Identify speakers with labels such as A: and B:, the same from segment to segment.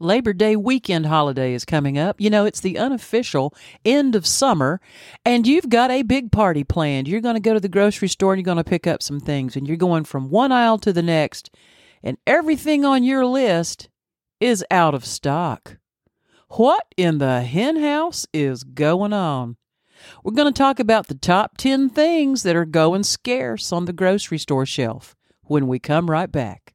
A: Labor Day weekend holiday is coming up. You know, it's the unofficial end of summer, and you've got a big party planned. You're going to go to the grocery store and you're going to pick up some things, and you're going from one aisle to the next, and everything on your list is out of stock. What in the hen house is going on? We're going to talk about the top 10 things that are going scarce on the grocery store shelf when we come right back.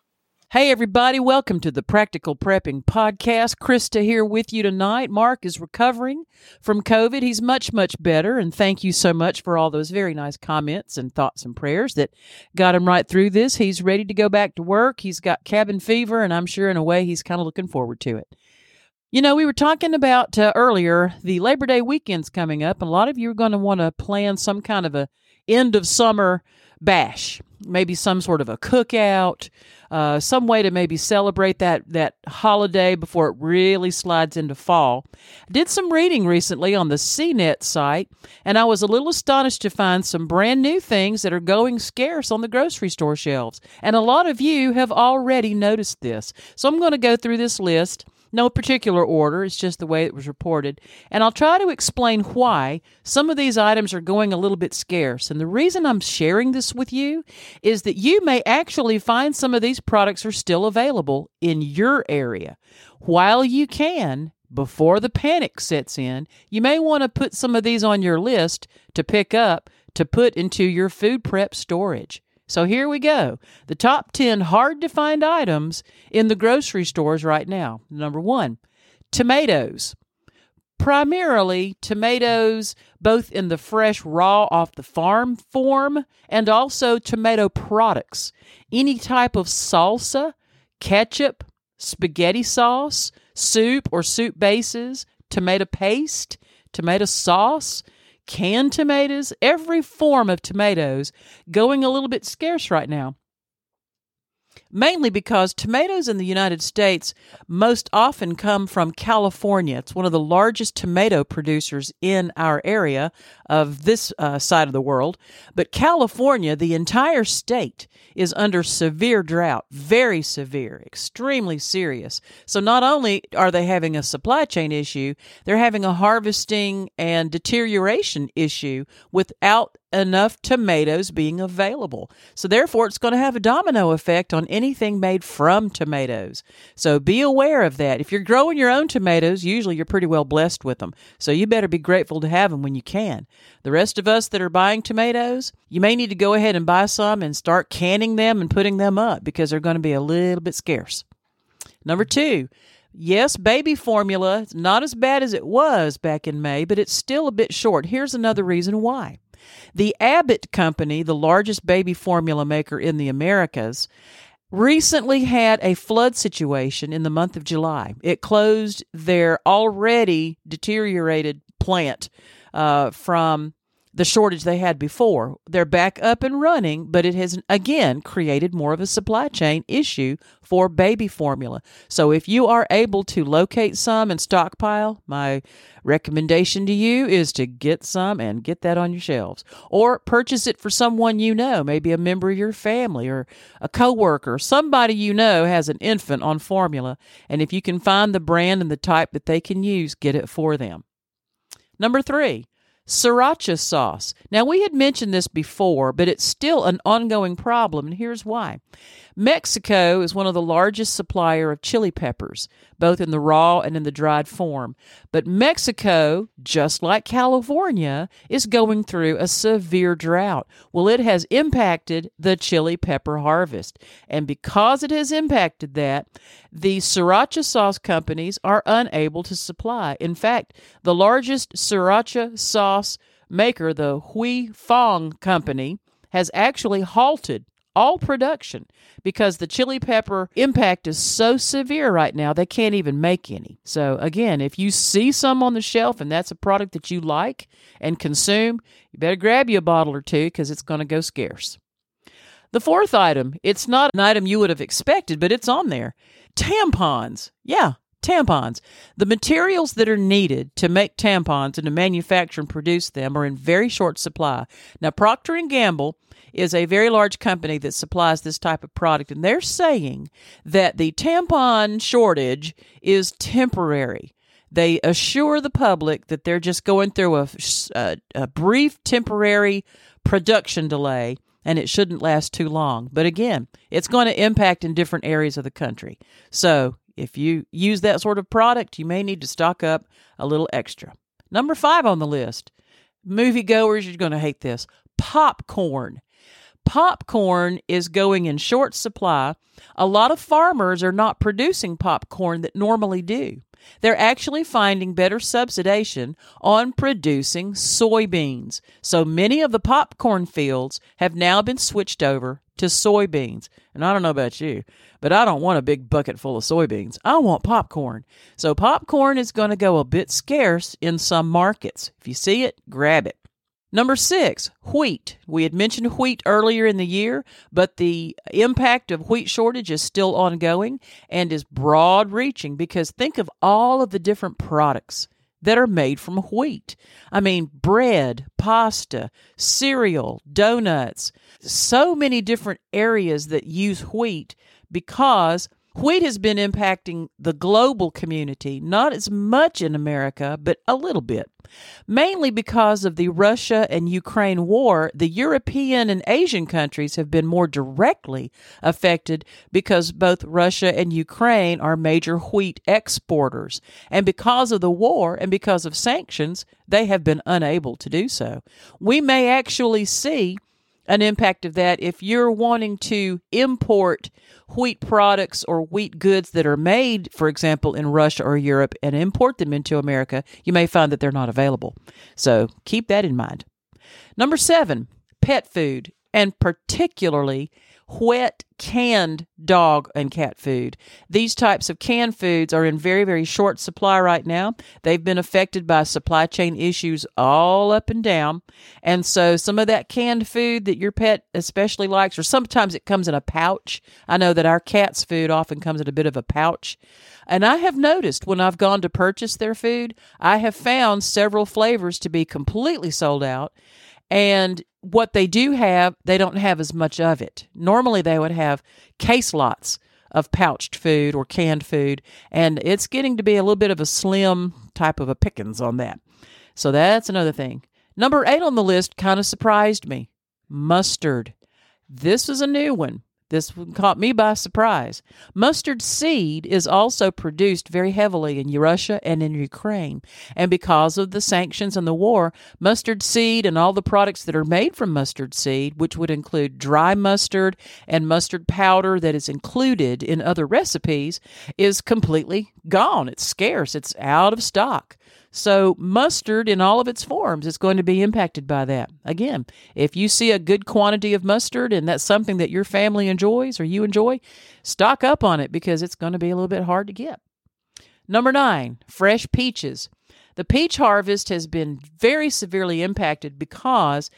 A: Hey, everybody, welcome to the Practical Prepping Podcast. Krista here with you tonight. Mark is recovering from COVID. He's much, much better. And thank you so much for all those very nice comments and thoughts and prayers that got him right through this. He's ready to go back to work. He's got cabin fever, and I'm sure in a way he's kind of looking forward to it. You know, we were talking about uh, earlier the Labor Day weekend's coming up, and a lot of you are going to want to plan some kind of a end of summer bash, maybe some sort of a cookout uh, some way to maybe celebrate that that holiday before it really slides into fall. Did some reading recently on the CNET site, and I was a little astonished to find some brand new things that are going scarce on the grocery store shelves. And a lot of you have already noticed this. So I'm going to go through this list no particular order, it's just the way it was reported. And I'll try to explain why some of these items are going a little bit scarce. And the reason I'm sharing this with you is that you may actually find some of these products are still available in your area. While you can, before the panic sets in, you may want to put some of these on your list to pick up to put into your food prep storage. So here we go. The top 10 hard to find items in the grocery stores right now. Number one, tomatoes. Primarily tomatoes, both in the fresh, raw, off the farm form, and also tomato products. Any type of salsa, ketchup, spaghetti sauce, soup or soup bases, tomato paste, tomato sauce, canned tomatoes, every form of tomatoes going a little bit scarce right now mainly because tomatoes in the United States most often come from California. It's one of the largest tomato producers in our area of this uh, side of the world. But California, the entire state, is under severe drought, very severe, extremely serious. So not only are they having a supply chain issue, they're having a harvesting and deterioration issue without enough tomatoes being available. So, therefore, it's going to have a domino effect on anything made from tomatoes. So, be aware of that. If you're growing your own tomatoes, usually you're pretty well blessed with them. So, you better be grateful to have them when you can. The rest of us that are buying tomatoes, you may need to go ahead and buy some and start canning them and putting them up because they're going to be a little bit scarce. Number two, Yes, baby formula, not as bad as it was back in May, but it's still a bit short. Here's another reason why. The Abbott Company, the largest baby formula maker in the Americas, recently had a flood situation in the month of July. It closed their already deteriorated plant uh, from the shortage they had before. They're back up and running, but it has again created more of a supply chain issue for baby formula. So if you are able to locate some and stockpile, my recommendation to you is to get some and get that on your shelves or purchase it for someone you know, maybe a member of your family or a coworker, somebody you know has an infant on formula, and if you can find the brand and the type that they can use, get it for them. Number 3, Sriracha sauce. Now, we had mentioned this before, but it's still an ongoing problem, and here's why. Mexico is one of the largest supplier of chili peppers, both in the raw and in the dried form. But Mexico, just like California, is going through a severe drought. Well, it has impacted the chili pepper harvest. And because it has impacted that, the sriracha sauce companies are unable to supply. In fact, the largest sriracha sauce maker, the Huy Fong Company, has actually halted all production because the chili pepper impact is so severe right now, they can't even make any. So, again, if you see some on the shelf and that's a product that you like and consume, you better grab you a bottle or two because it's going to go scarce. The fourth item, it's not an item you would have expected, but it's on there tampons. Yeah, tampons. The materials that are needed to make tampons and to manufacture and produce them are in very short supply. Now Procter and Gamble is a very large company that supplies this type of product and they're saying that the tampon shortage is temporary. They assure the public that they're just going through a, a, a brief temporary production delay and it shouldn't last too long. But again, it's going to impact in different areas of the country. So if you use that sort of product, you may need to stock up a little extra. Number five on the list moviegoers, you're going to hate this popcorn. Popcorn is going in short supply. A lot of farmers are not producing popcorn that normally do. They're actually finding better subsidization on producing soybeans. So many of the popcorn fields have now been switched over to soybeans. And I don't know about you, but I don't want a big bucket full of soybeans. I want popcorn. So popcorn is going to go a bit scarce in some markets. If you see it, grab it. Number six, wheat. We had mentioned wheat earlier in the year, but the impact of wheat shortage is still ongoing and is broad reaching because think of all of the different products that are made from wheat. I mean, bread, pasta, cereal, donuts, so many different areas that use wheat because Wheat has been impacting the global community, not as much in America, but a little bit. Mainly because of the Russia and Ukraine war, the European and Asian countries have been more directly affected because both Russia and Ukraine are major wheat exporters. And because of the war and because of sanctions, they have been unable to do so. We may actually see an impact of that if you're wanting to import wheat products or wheat goods that are made, for example, in Russia or Europe and import them into America, you may find that they're not available. So keep that in mind. Number seven, pet food, and particularly wet canned dog and cat food. These types of canned foods are in very, very short supply right now. They've been affected by supply chain issues all up and down. And so some of that canned food that your pet especially likes, or sometimes it comes in a pouch. I know that our cat's food often comes in a bit of a pouch. And I have noticed when I've gone to purchase their food, I have found several flavors to be completely sold out. And what they do have, they don't have as much of it. Normally, they would have case lots of pouched food or canned food, and it's getting to be a little bit of a slim type of a pickings on that. So that's another thing. Number eight on the list kind of surprised me mustard. This is a new one. This caught me by surprise. Mustard seed is also produced very heavily in Russia and in Ukraine. And because of the sanctions and the war, mustard seed and all the products that are made from mustard seed, which would include dry mustard and mustard powder that is included in other recipes, is completely gone. It's scarce, it's out of stock. So, mustard in all of its forms is going to be impacted by that. Again, if you see a good quantity of mustard and that's something that your family enjoys or you enjoy, stock up on it because it's going to be a little bit hard to get. Number nine, fresh peaches. The peach harvest has been very severely impacted because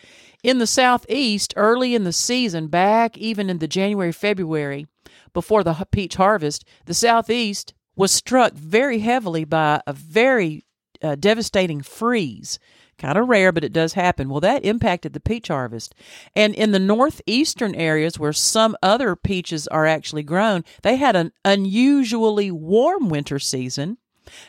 A: in the southeast, early in the season, back even in the January, February, before the peach harvest, the southeast was struck very heavily by a very devastating freeze. Kind of rare, but it does happen. Well, that impacted the peach harvest. And in the northeastern areas where some other peaches are actually grown, they had an unusually warm winter season.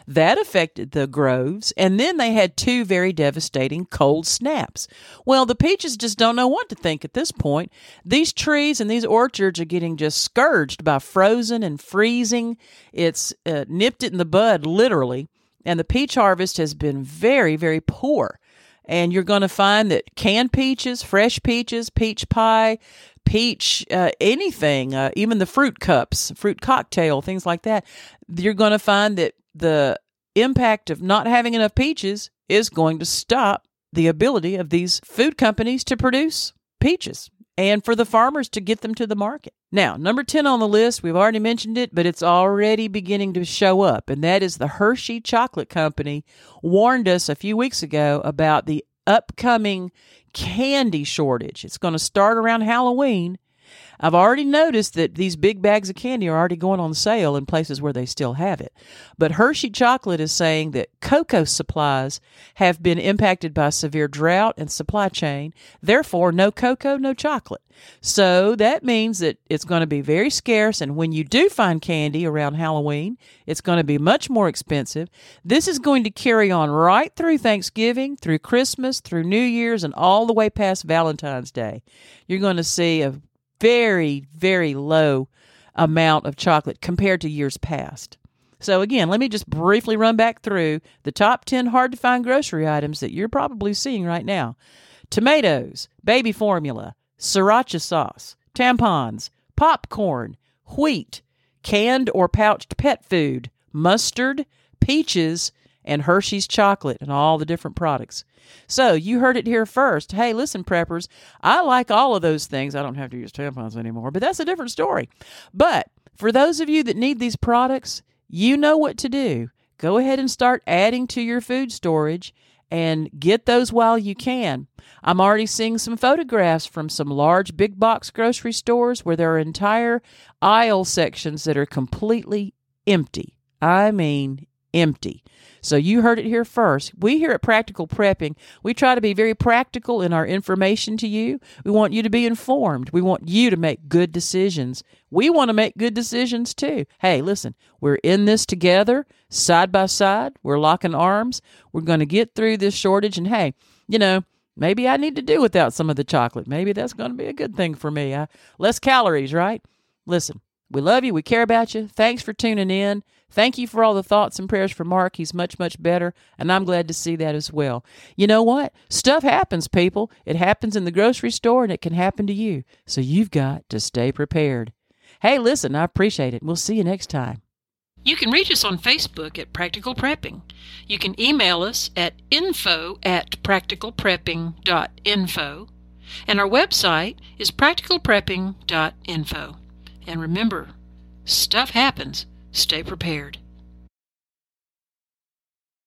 A: That affected the groves, and then they had two very devastating cold snaps. Well, the peaches just don't know what to think at this point. These trees and these orchards are getting just scourged by frozen and freezing. It's uh, nipped it in the bud, literally. And the peach harvest has been very, very poor. And you're going to find that canned peaches, fresh peaches, peach pie, peach, uh, anything, uh, even the fruit cups, fruit cocktail, things like that, you're going to find that the impact of not having enough peaches is going to stop the ability of these food companies to produce peaches.
B: And for the farmers to get them to the market. Now, number 10 on the list, we've already mentioned it, but it's already beginning to show up, and that is the Hershey Chocolate Company warned us a few weeks ago about the upcoming candy shortage. It's going to start around Halloween I've already noticed that these big bags of candy are already going on sale in places where they still have it. But Hershey Chocolate is saying that cocoa supplies have been impacted by severe drought and supply chain. Therefore, no cocoa, no chocolate. So that means that it's going to be very scarce. And when you do find candy around Halloween, it's going to be much more expensive. This is going to carry on right through Thanksgiving, through Christmas, through New Year's, and all the way past Valentine's Day. You're going to see a very, very low amount of chocolate compared to years past. So, again, let me just briefly run back through the top 10 hard to find grocery items that you're probably seeing right now tomatoes, baby formula, sriracha sauce, tampons, popcorn, wheat, canned or pouched pet food, mustard, peaches, and Hershey's chocolate and all the different products. So you heard it here first. Hey, listen, preppers, I like all of those things. I don't have to use tampons anymore, but that's a different story. But for those of you that need these products, you know what to do. Go ahead and start adding to your food storage and get those while you can. I'm already seeing some photographs from some large big box grocery stores where there are entire aisle sections that are completely empty. I mean, empty. So you heard it here first. We here at Practical Prepping, we try to be very practical in our information to you. We want you to be informed. We want you to make good decisions. We want to make good decisions too. Hey, listen, we're in this together, side by side. We're locking arms. We're going to get through this shortage. And hey, you know, maybe I need to do without some of the chocolate. Maybe that's going to be a good thing for me. I, less calories, right? Listen, we love you. We care about you. Thanks for tuning in. Thank you for all the thoughts and prayers for Mark. He's much, much better, and I'm glad to see that as well. You know what? Stuff happens, people. It happens in the grocery store, and it can happen to you. So you've got to stay prepared. Hey, listen, I appreciate it. We'll see you next time.
A: You can reach us on Facebook at Practical Prepping. You can email us at info at practicalprepping.info. And our website is practicalprepping.info. And remember, stuff happens. Stay prepared.